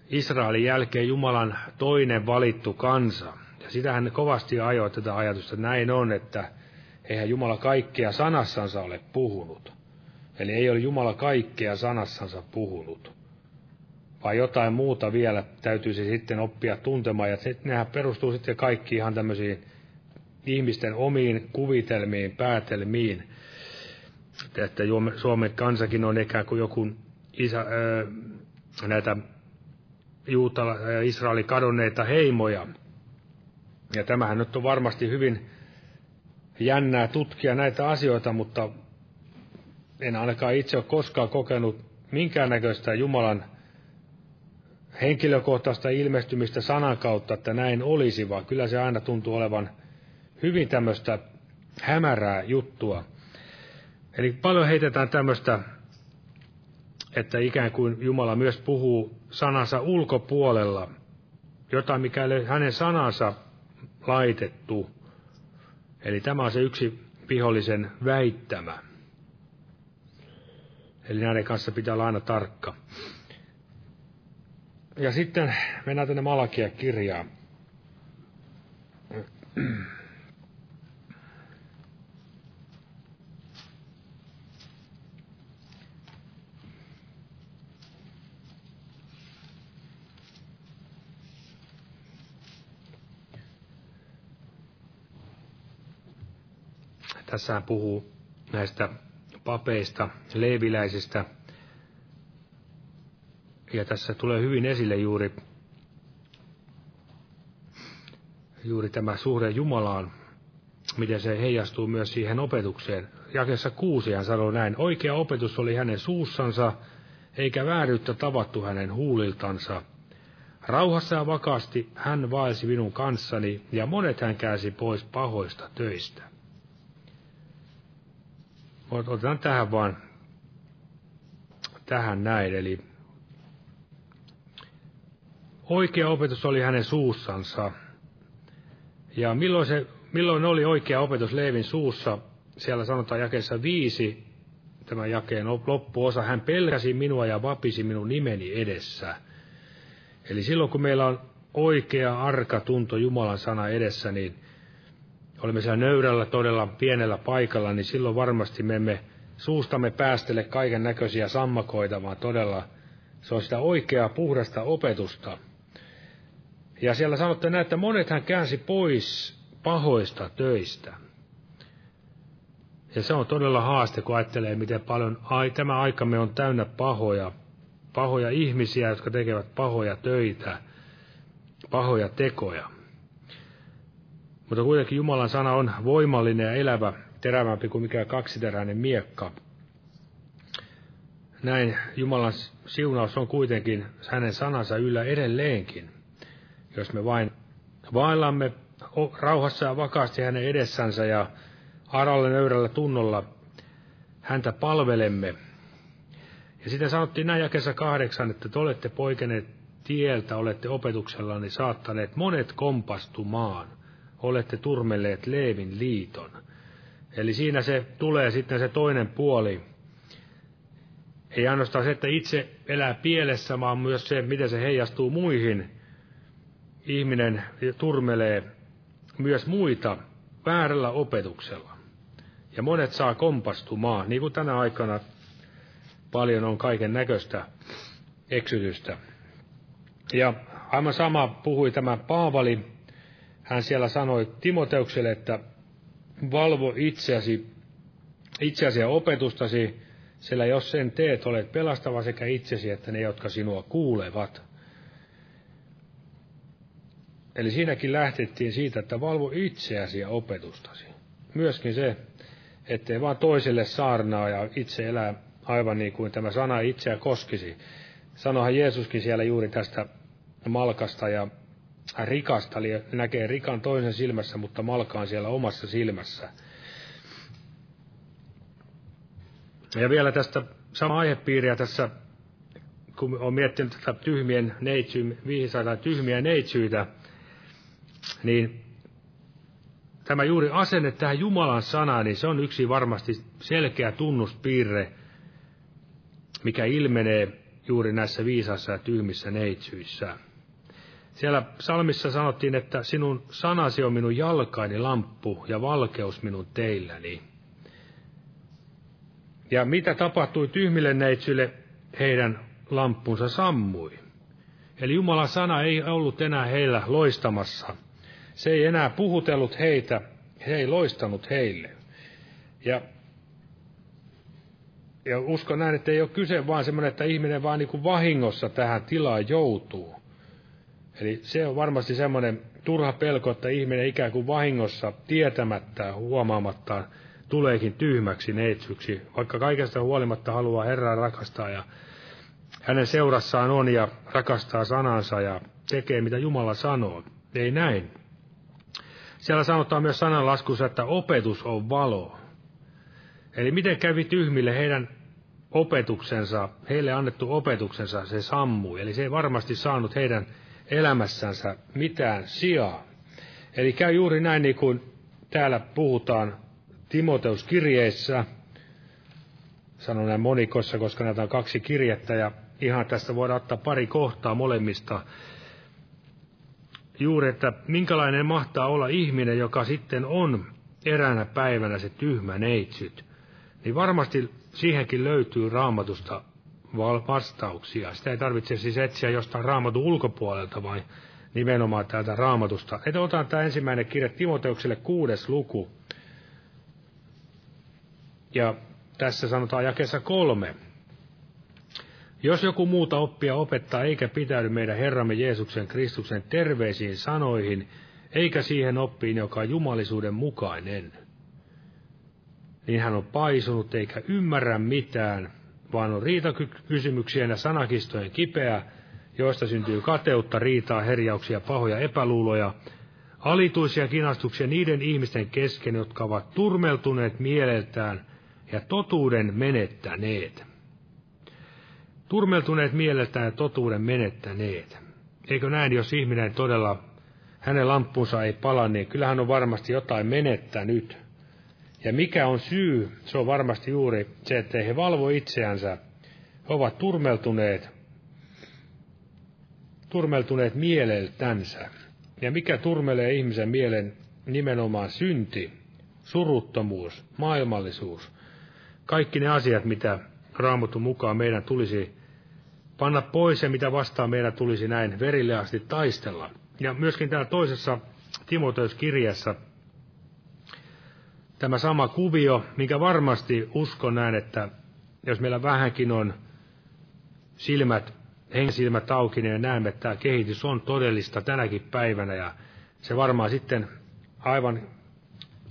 Israelin jälkeen Jumalan toinen valittu kansa. Ja sitä hän kovasti ajoi tätä ajatusta, näin on, että eihän Jumala kaikkea sanassansa ole puhunut. Eli ei ole Jumala kaikkea sanassansa puhunut. Vai jotain muuta vielä täytyisi sitten oppia tuntemaan. Ja nehän perustuu sitten kaikki ihan tämmöisiin ihmisten omiin kuvitelmiin, päätelmiin. Että Suomen kansakin on ikään kuin joku isä, ää, näitä Juutala Israelin kadonneita heimoja. Ja tämähän nyt on varmasti hyvin jännää tutkia näitä asioita, mutta en ainakaan itse ole koskaan kokenut minkäännäköistä Jumalan henkilökohtaista ilmestymistä sanan kautta, että näin olisi, vaan kyllä se aina tuntuu olevan hyvin tämmöistä hämärää juttua. Eli paljon heitetään tämmöistä, että ikään kuin Jumala myös puhuu sanansa ulkopuolella, jotain mikä ei ole hänen sanansa laitettu. Eli tämä on se yksi vihollisen väittämä. Eli näiden kanssa pitää olla aina tarkka. Ja sitten mennään tänne Malakia kirjaan. Tässä puhuu näistä papeista, leiviläisistä. Ja tässä tulee hyvin esille juuri, juuri tämä suhde Jumalaan, miten se heijastuu myös siihen opetukseen. Jakessa kuusi hän sanoo näin, oikea opetus oli hänen suussansa, eikä vääryyttä tavattu hänen huuliltansa. Rauhassa ja vakaasti hän vaelsi minun kanssani, ja monet hän käsi pois pahoista töistä. Otetaan tähän vaan, tähän näin, eli oikea opetus oli hänen suussansa. Ja milloin, se, milloin oli oikea opetus Leevin suussa? Siellä sanotaan jakeessa viisi, tämä jakeen loppuosa. Hän pelkäsi minua ja vapisi minun nimeni edessä. Eli silloin kun meillä on oikea arka tunto Jumalan sana edessä, niin olemme siellä nöyrällä todella pienellä paikalla, niin silloin varmasti me emme suustamme päästele kaiken näköisiä sammakoita, vaan todella se on sitä oikeaa puhdasta opetusta. Ja siellä sanotte näin, että monet hän käänsi pois pahoista töistä. Ja se on todella haaste, kun ajattelee, miten paljon ai, tämä aikamme on täynnä pahoja, pahoja ihmisiä, jotka tekevät pahoja töitä, pahoja tekoja. Mutta kuitenkin Jumalan sana on voimallinen ja elävä, terävämpi kuin mikään kaksiteräinen miekka. Näin Jumalan siunaus on kuitenkin hänen sanansa yllä edelleenkin. Jos me vain vaellamme rauhassa ja vakaasti hänen edessänsä ja aralla nöyrällä tunnolla häntä palvelemme. Ja sitten sanottiin näin jakessa kahdeksan, että te olette poikeneet tieltä, olette opetuksellanne saattaneet monet kompastumaan olette turmelleet Leevin liiton. Eli siinä se tulee sitten se toinen puoli. Ei ainoastaan se, että itse elää pielessä, vaan myös se, miten se heijastuu muihin. Ihminen turmelee myös muita väärällä opetuksella. Ja monet saa kompastumaan, niin kuin tänä aikana paljon on kaiken näköistä eksytystä. Ja aivan sama puhui tämä Paavali hän siellä sanoi Timoteukselle, että valvo itseäsi, itseäsi ja opetustasi, sillä jos sen teet, olet pelastava sekä itsesi että ne, jotka sinua kuulevat. Eli siinäkin lähtettiin siitä, että valvo itseäsi ja opetustasi. Myöskin se, ettei vaan toiselle saarnaa ja itse elää aivan niin kuin tämä sana itseä koskisi. Sanohan Jeesuskin siellä juuri tästä malkasta ja rikasta, eli näkee rikan toisen silmässä, mutta malkaan siellä omassa silmässä. Ja vielä tästä sama aihepiiriä tässä, kun on miettinyt tätä tyhmien neitsy, viisaita tyhmiä neitsyitä, niin tämä juuri asenne tähän Jumalan sanaan, niin se on yksi varmasti selkeä tunnuspiirre, mikä ilmenee juuri näissä viisassa ja tyhmissä neitsyissä. Siellä psalmissa sanottiin, että sinun sanasi on minun jalkaini lamppu ja valkeus minun teilläni. Ja mitä tapahtui tyhmille neitsyille, heidän lampunsa sammui. Eli Jumalan sana ei ollut enää heillä loistamassa. Se ei enää puhutellut heitä, he ei loistanut heille. Ja, ja uskon näin, että ei ole kyse vaan semmoinen, että ihminen vaan niin kuin vahingossa tähän tilaan joutuu. Eli se on varmasti semmoinen turha pelko, että ihminen ikään kuin vahingossa tietämättä huomaamattaan tuleekin tyhmäksi neitsyksi, vaikka kaikesta huolimatta haluaa Herraa rakastaa ja hänen seurassaan on ja rakastaa sanansa ja tekee mitä Jumala sanoo. Ei näin. Siellä sanotaan myös sananlaskussa, että opetus on valo. Eli miten kävi tyhmille heidän opetuksensa, heille annettu opetuksensa, se sammui. Eli se ei varmasti saanut heidän elämässänsä mitään sijaa. Eli käy juuri näin niin kuin täällä puhutaan Timoteuskirjeissä, sanon näin monikossa, koska näitä on kaksi kirjettä ja ihan tästä voidaan ottaa pari kohtaa molemmista. Juuri, että minkälainen mahtaa olla ihminen, joka sitten on eräänä päivänä se tyhmä neitsyt. Niin varmasti siihenkin löytyy raamatusta vastauksia. Sitä ei tarvitse siis etsiä jostain raamatun ulkopuolelta, vai nimenomaan täältä raamatusta. Että otan tämä ensimmäinen kirja Timoteukselle kuudes luku. Ja tässä sanotaan jakessa kolme. Jos joku muuta oppia opettaa eikä pitäydy meidän Herramme Jeesuksen Kristuksen terveisiin sanoihin, eikä siihen oppiin, joka on jumalisuuden mukainen, niin hän on paisunut eikä ymmärrä mitään, vaan on riitakysymyksien ja sanakistojen kipeä, joista syntyy kateutta, riitaa, herjauksia, pahoja epäluuloja, alituisia kinastuksia niiden ihmisten kesken, jotka ovat turmeltuneet mieleltään ja totuuden menettäneet. Turmeltuneet mieleltään ja totuuden menettäneet. Eikö näin, jos ihminen todella, hänen lampunsa ei pala, niin kyllähän on varmasti jotain menettänyt. Ja mikä on syy? Se on varmasti juuri se, että he valvo itseänsä. He ovat turmeltuneet, turmeltuneet mieleltänsä. Ja mikä turmelee ihmisen mielen nimenomaan synti, suruttomuus, maailmallisuus. Kaikki ne asiat, mitä raamatun mukaan meidän tulisi panna pois ja mitä vastaan meidän tulisi näin verille asti taistella. Ja myöskin täällä toisessa Timoteus-kirjassa tämä sama kuvio, minkä varmasti uskon näin, että jos meillä vähänkin on silmät, henkisilmät auki, niin näemme, että tämä kehitys on todellista tänäkin päivänä ja se varmaan sitten aivan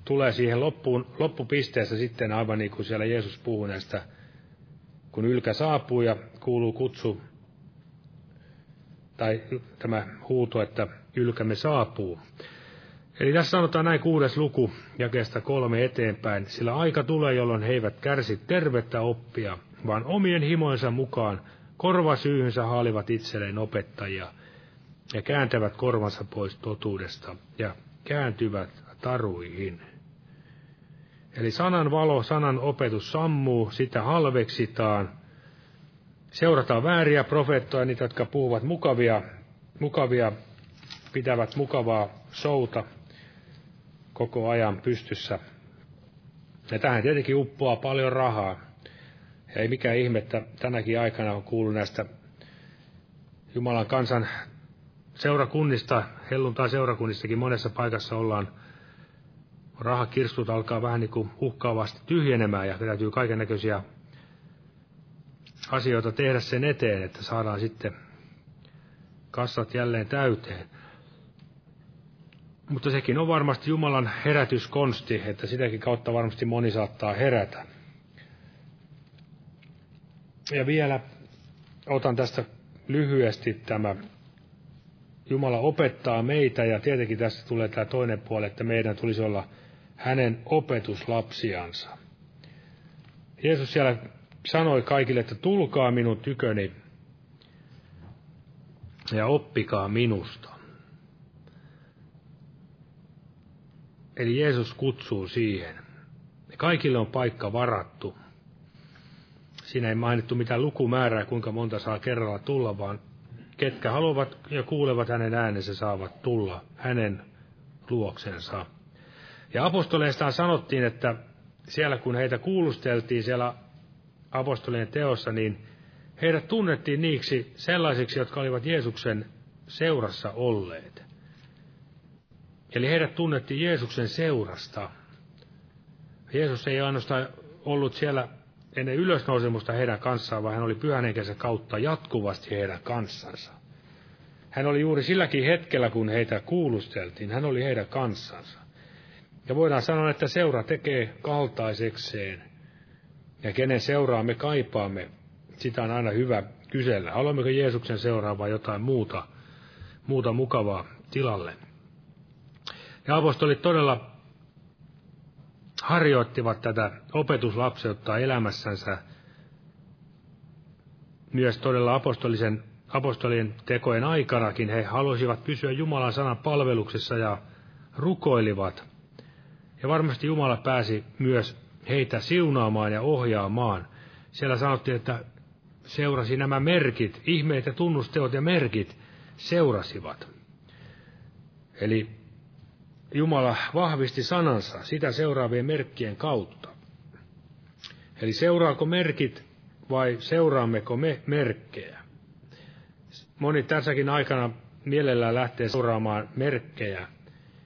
tulee siihen loppuun, loppupisteessä sitten aivan niin kuin siellä Jeesus puhuu näistä, kun ylkä saapuu ja kuuluu kutsu, tai tämä huuto, että ylkämme saapuu. Eli tässä sanotaan näin kuudes luku jakeesta kolme eteenpäin, sillä aika tulee, jolloin he eivät kärsi tervettä oppia, vaan omien himoinsa mukaan korvasyyhynsä haalivat itselleen opettajia ja kääntävät korvansa pois totuudesta ja kääntyvät taruihin. Eli sanan valo, sanan opetus sammuu, sitä halveksitaan, seurataan vääriä profeettoja, niitä, jotka puhuvat mukavia, mukavia pitävät mukavaa souta, koko ajan pystyssä. Ja tähän tietenkin uppoaa paljon rahaa. Ja ei mikään ihme, että tänäkin aikana on kuullut näistä Jumalan kansan seurakunnista, helluntai seurakunnistakin monessa paikassa ollaan, rahakirstut alkaa vähän niin kuin uhkaavasti tyhjenemään ja täytyy kaiken näköisiä asioita tehdä sen eteen, että saadaan sitten kassat jälleen täyteen. Mutta sekin on varmasti Jumalan herätyskonsti, että sitäkin kautta varmasti moni saattaa herätä. Ja vielä otan tästä lyhyesti tämä Jumala opettaa meitä ja tietenkin tässä tulee tämä toinen puoli, että meidän tulisi olla hänen opetuslapsiansa. Jeesus siellä sanoi kaikille, että tulkaa minun tyköni ja oppikaa minusta. Eli Jeesus kutsuu siihen. Kaikille on paikka varattu. Siinä ei mainittu mitään lukumäärää, kuinka monta saa kerralla tulla, vaan ketkä haluavat ja kuulevat hänen äänensä saavat tulla hänen luoksensa. Ja apostoleistaan sanottiin, että siellä kun heitä kuulusteltiin siellä apostolien teossa, niin heidät tunnettiin niiksi sellaisiksi, jotka olivat Jeesuksen seurassa olleet. Eli heidät tunnettiin Jeesuksen seurasta. Jeesus ei ainoastaan ollut siellä ennen ylösnousemusta heidän kanssaan, vaan hän oli pyhän kautta jatkuvasti heidän kanssansa. Hän oli juuri silläkin hetkellä, kun heitä kuulusteltiin, hän oli heidän kanssansa. Ja voidaan sanoa, että seura tekee kaltaisekseen. Ja kenen seuraa me kaipaamme, sitä on aina hyvä kysellä. Haluammeko Jeesuksen seuraa vai jotain muuta, muuta mukavaa tilalle? Ja apostolit todella harjoittivat tätä opetuslapseutta elämässänsä myös todella apostolisen, apostolien tekojen aikanakin. He halusivat pysyä Jumalan sanan palveluksessa ja rukoilivat. Ja varmasti Jumala pääsi myös heitä siunaamaan ja ohjaamaan. Siellä sanottiin, että seurasi nämä merkit, ihmeet ja tunnusteot ja merkit seurasivat. Eli Jumala vahvisti sanansa sitä seuraavien merkkien kautta. Eli seuraako merkit vai seuraammeko me merkkejä? Moni tässäkin aikana mielellään lähtee seuraamaan merkkejä,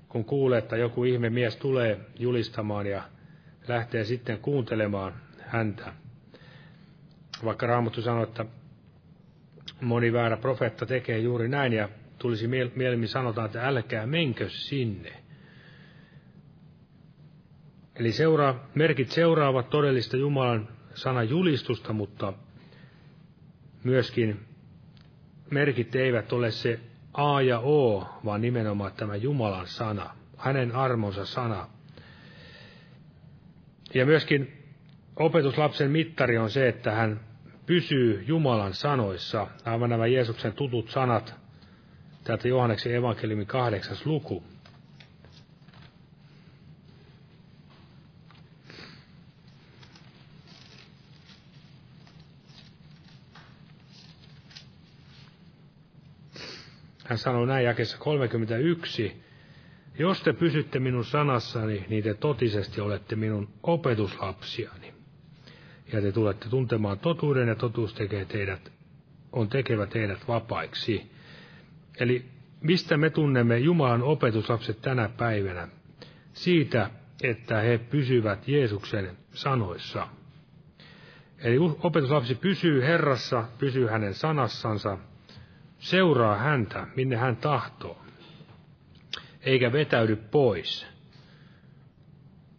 kun kuulee, että joku ihme mies tulee julistamaan ja lähtee sitten kuuntelemaan häntä. Vaikka Raamattu sanoo, että moni väärä profeetta tekee juuri näin ja tulisi mieluummin sanotaan, että älkää menkö sinne. Eli seuraa, merkit seuraavat todellista Jumalan sanan julistusta, mutta myöskin merkit eivät ole se A ja O, vaan nimenomaan tämä Jumalan sana, hänen armonsa sana. Ja myöskin opetuslapsen mittari on se, että hän pysyy Jumalan sanoissa. Aivan nämä Jeesuksen tutut sanat, täältä Johanneksen evankeliumin kahdeksas luku. Hän sanoi näin jakessa 31. Jos te pysytte minun sanassani, niin te totisesti olette minun opetuslapsiani. Ja te tulette tuntemaan totuuden, ja totuus tekee teidät, on tekevä teidät vapaiksi. Eli mistä me tunnemme Jumalan opetuslapset tänä päivänä? Siitä, että he pysyvät Jeesuksen sanoissa. Eli opetuslapsi pysyy Herrassa, pysyy hänen sanassansa, seuraa häntä, minne hän tahtoo, eikä vetäydy pois.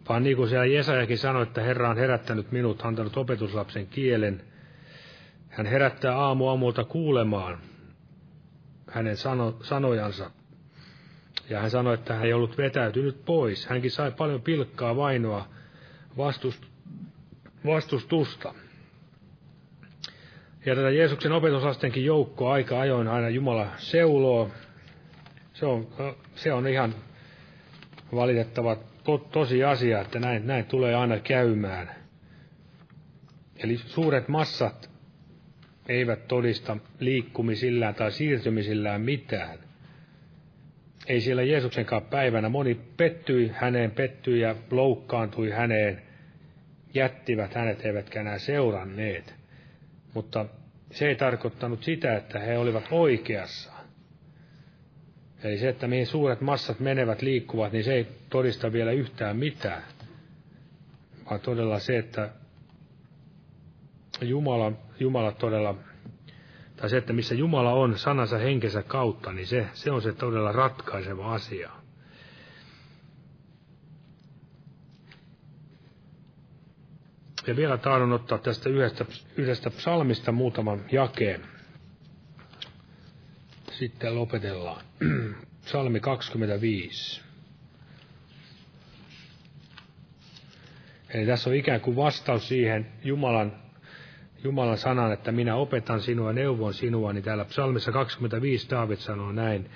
Vaan niin kuin siellä Jesajakin sanoi, että Herra on herättänyt minut, antanut opetuslapsen kielen, hän herättää aamu aamulta kuulemaan hänen sano, sanojansa. Ja hän sanoi, että hän ei ollut vetäytynyt pois. Hänkin sai paljon pilkkaa, vainoa, vastust, vastustusta. Ja tätä Jeesuksen opetuslastenkin joukkoa aika ajoin aina Jumala seuloo. Se on, se on ihan valitettava to, tosi asia, että näin, näin tulee aina käymään. Eli suuret massat eivät todista liikkumisillään tai siirtymisillään mitään. Ei siellä Jeesuksenkaan päivänä moni pettyi häneen, pettyi ja loukkaantui häneen, jättivät hänet eivätkä enää seuranneet mutta se ei tarkoittanut sitä, että he olivat oikeassa. Eli se, että mihin suuret massat menevät, liikkuvat, niin se ei todista vielä yhtään mitään. Vaan todella se, että Jumala, Jumala todella, tai se, että missä Jumala on sanansa henkensä kautta, niin se, se on se todella ratkaiseva asia. Ja vielä tahdon ottaa tästä yhdestä, yhdestä psalmista muutaman jakeen. Sitten lopetellaan. Psalmi 25. Eli tässä on ikään kuin vastaus siihen Jumalan, Jumalan sanan, että minä opetan sinua, neuvon sinua, niin täällä psalmissa 25 Daavid sanoo näin,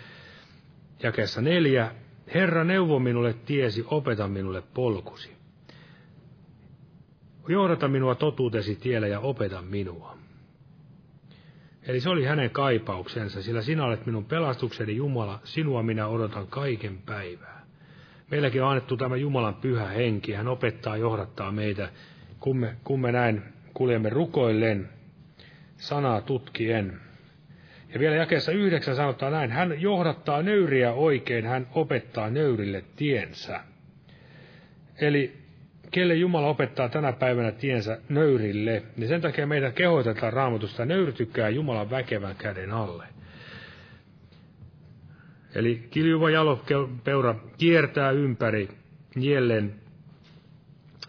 jakeessa neljä, Herra, neuvo minulle tiesi, opeta minulle polkusi. Johdata minua totuutesi tiellä ja opeta minua. Eli se oli hänen kaipauksensa, sillä sinä olet minun pelastukseni Jumala, sinua minä odotan kaiken päivää. Meilläkin on annettu tämä Jumalan pyhä henki, hän opettaa, johdattaa meitä, kun me, kun me näin kuljemme rukoillen, sanaa tutkien. Ja vielä jakeessa yhdeksän sanotaan näin, hän johdattaa nöyriä oikein, hän opettaa nöyrille tiensä. Eli kelle Jumala opettaa tänä päivänä tiensä nöyrille, niin sen takia meitä kehoitetaan raamatusta, nöyrtykää Jumalan väkevän käden alle. Eli kiljuva jalopeura kiertää ympäri niellen,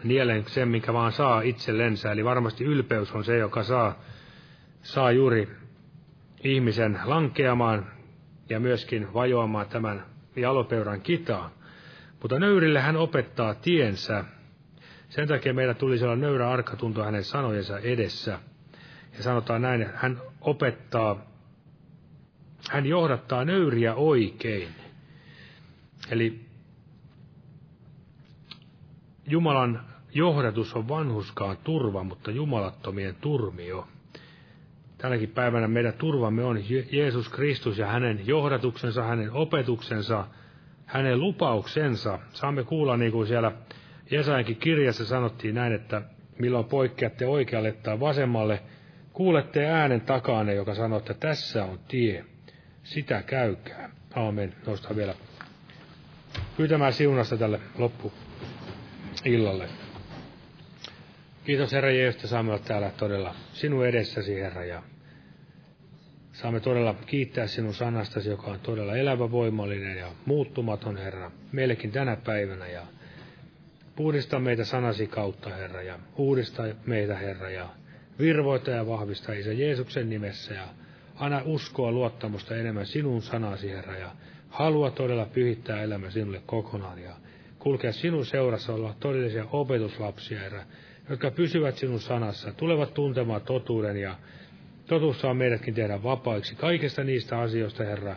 niellen sen, mikä vaan saa itsellensä. Eli varmasti ylpeys on se, joka saa, saa juuri ihmisen lankeamaan ja myöskin vajoamaan tämän jalopeuran kitaan. Mutta nöyrille hän opettaa tiensä. Sen takia meillä tulisi olla nöyrä arka tuntua hänen sanojensa edessä. Ja sanotaan näin, että hän opettaa, hän johdattaa nöyriä oikein. Eli Jumalan johdatus on vanhuskaan turva, mutta jumalattomien turmio. Tänäkin päivänä meidän turvamme on Jeesus Kristus ja hänen johdatuksensa, hänen opetuksensa, hänen lupauksensa. Saamme kuulla niin kuin siellä Jesajankin kirjassa sanottiin näin, että milloin poikkeatte oikealle tai vasemmalle, kuulette äänen takana, joka sanoo, että tässä on tie, sitä käykää. Aamen. Nostaa vielä pyytämään siunasta tälle loppuillalle. Kiitos Herra Jeesus, että saamme olla täällä todella sinun edessäsi, Herra, ja saamme todella kiittää sinun sanastasi, joka on todella elävä, voimallinen ja muuttumaton, Herra, meillekin tänä päivänä, ja Puhdista meitä sanasi kautta, Herra, ja uudista meitä, Herra, ja virvoita ja vahvista Isä Jeesuksen nimessä, ja anna uskoa luottamusta enemmän sinun sanasi, Herra, ja halua todella pyhittää elämä sinulle kokonaan, ja kulkea sinun seurassa olla todellisia opetuslapsia, Herra, jotka pysyvät sinun sanassa, tulevat tuntemaan totuuden, ja totuus saa meidätkin tehdä vapaiksi kaikista niistä asioista, Herra,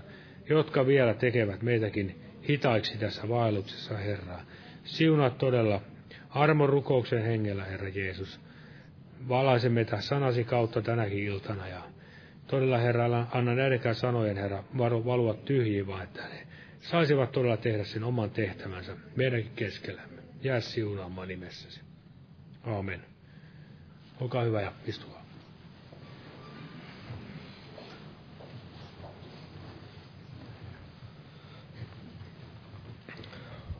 jotka vielä tekevät meitäkin hitaiksi tässä vaelluksessa, Herra. Siunaa todella armon rukouksen hengellä, Herra Jeesus. Valaise meitä sanasi kautta tänäkin iltana ja todella, Herra, anna näidenkään sanojen, Herra, valua tyhjiin, vaan että ne saisivat todella tehdä sen oman tehtävänsä meidänkin keskellämme. Jää siunaamaan nimessäsi. Aamen. Olkaa hyvä ja istukaa.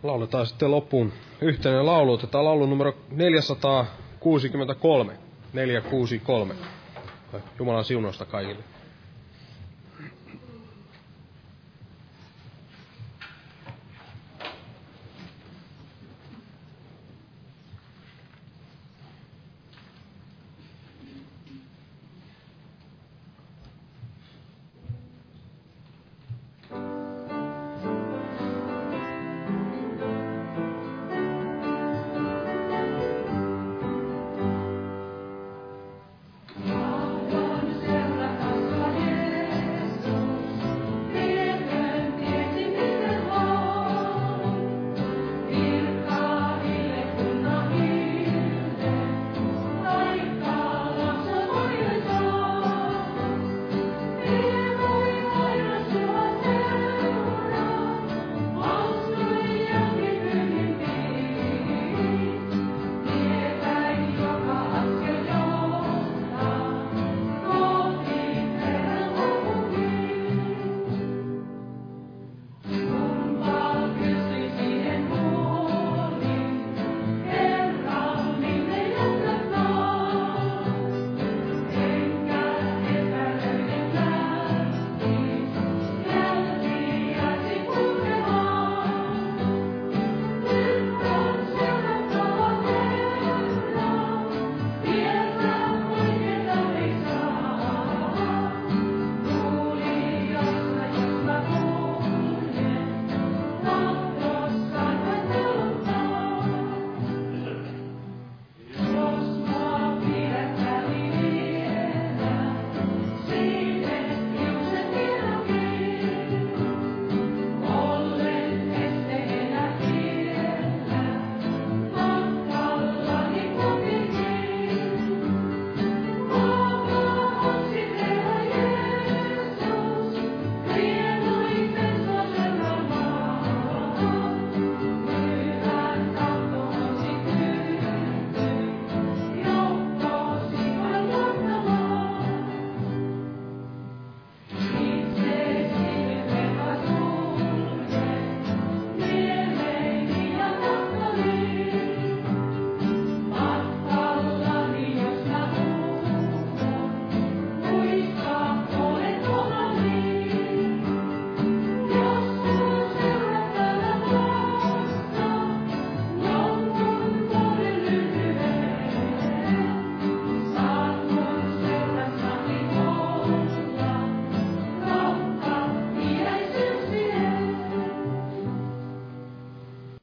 Lauletaan sitten loppuun yhteinen laulu. Otetaan laulu numero 463. 463. Jumalan siunosta kaikille.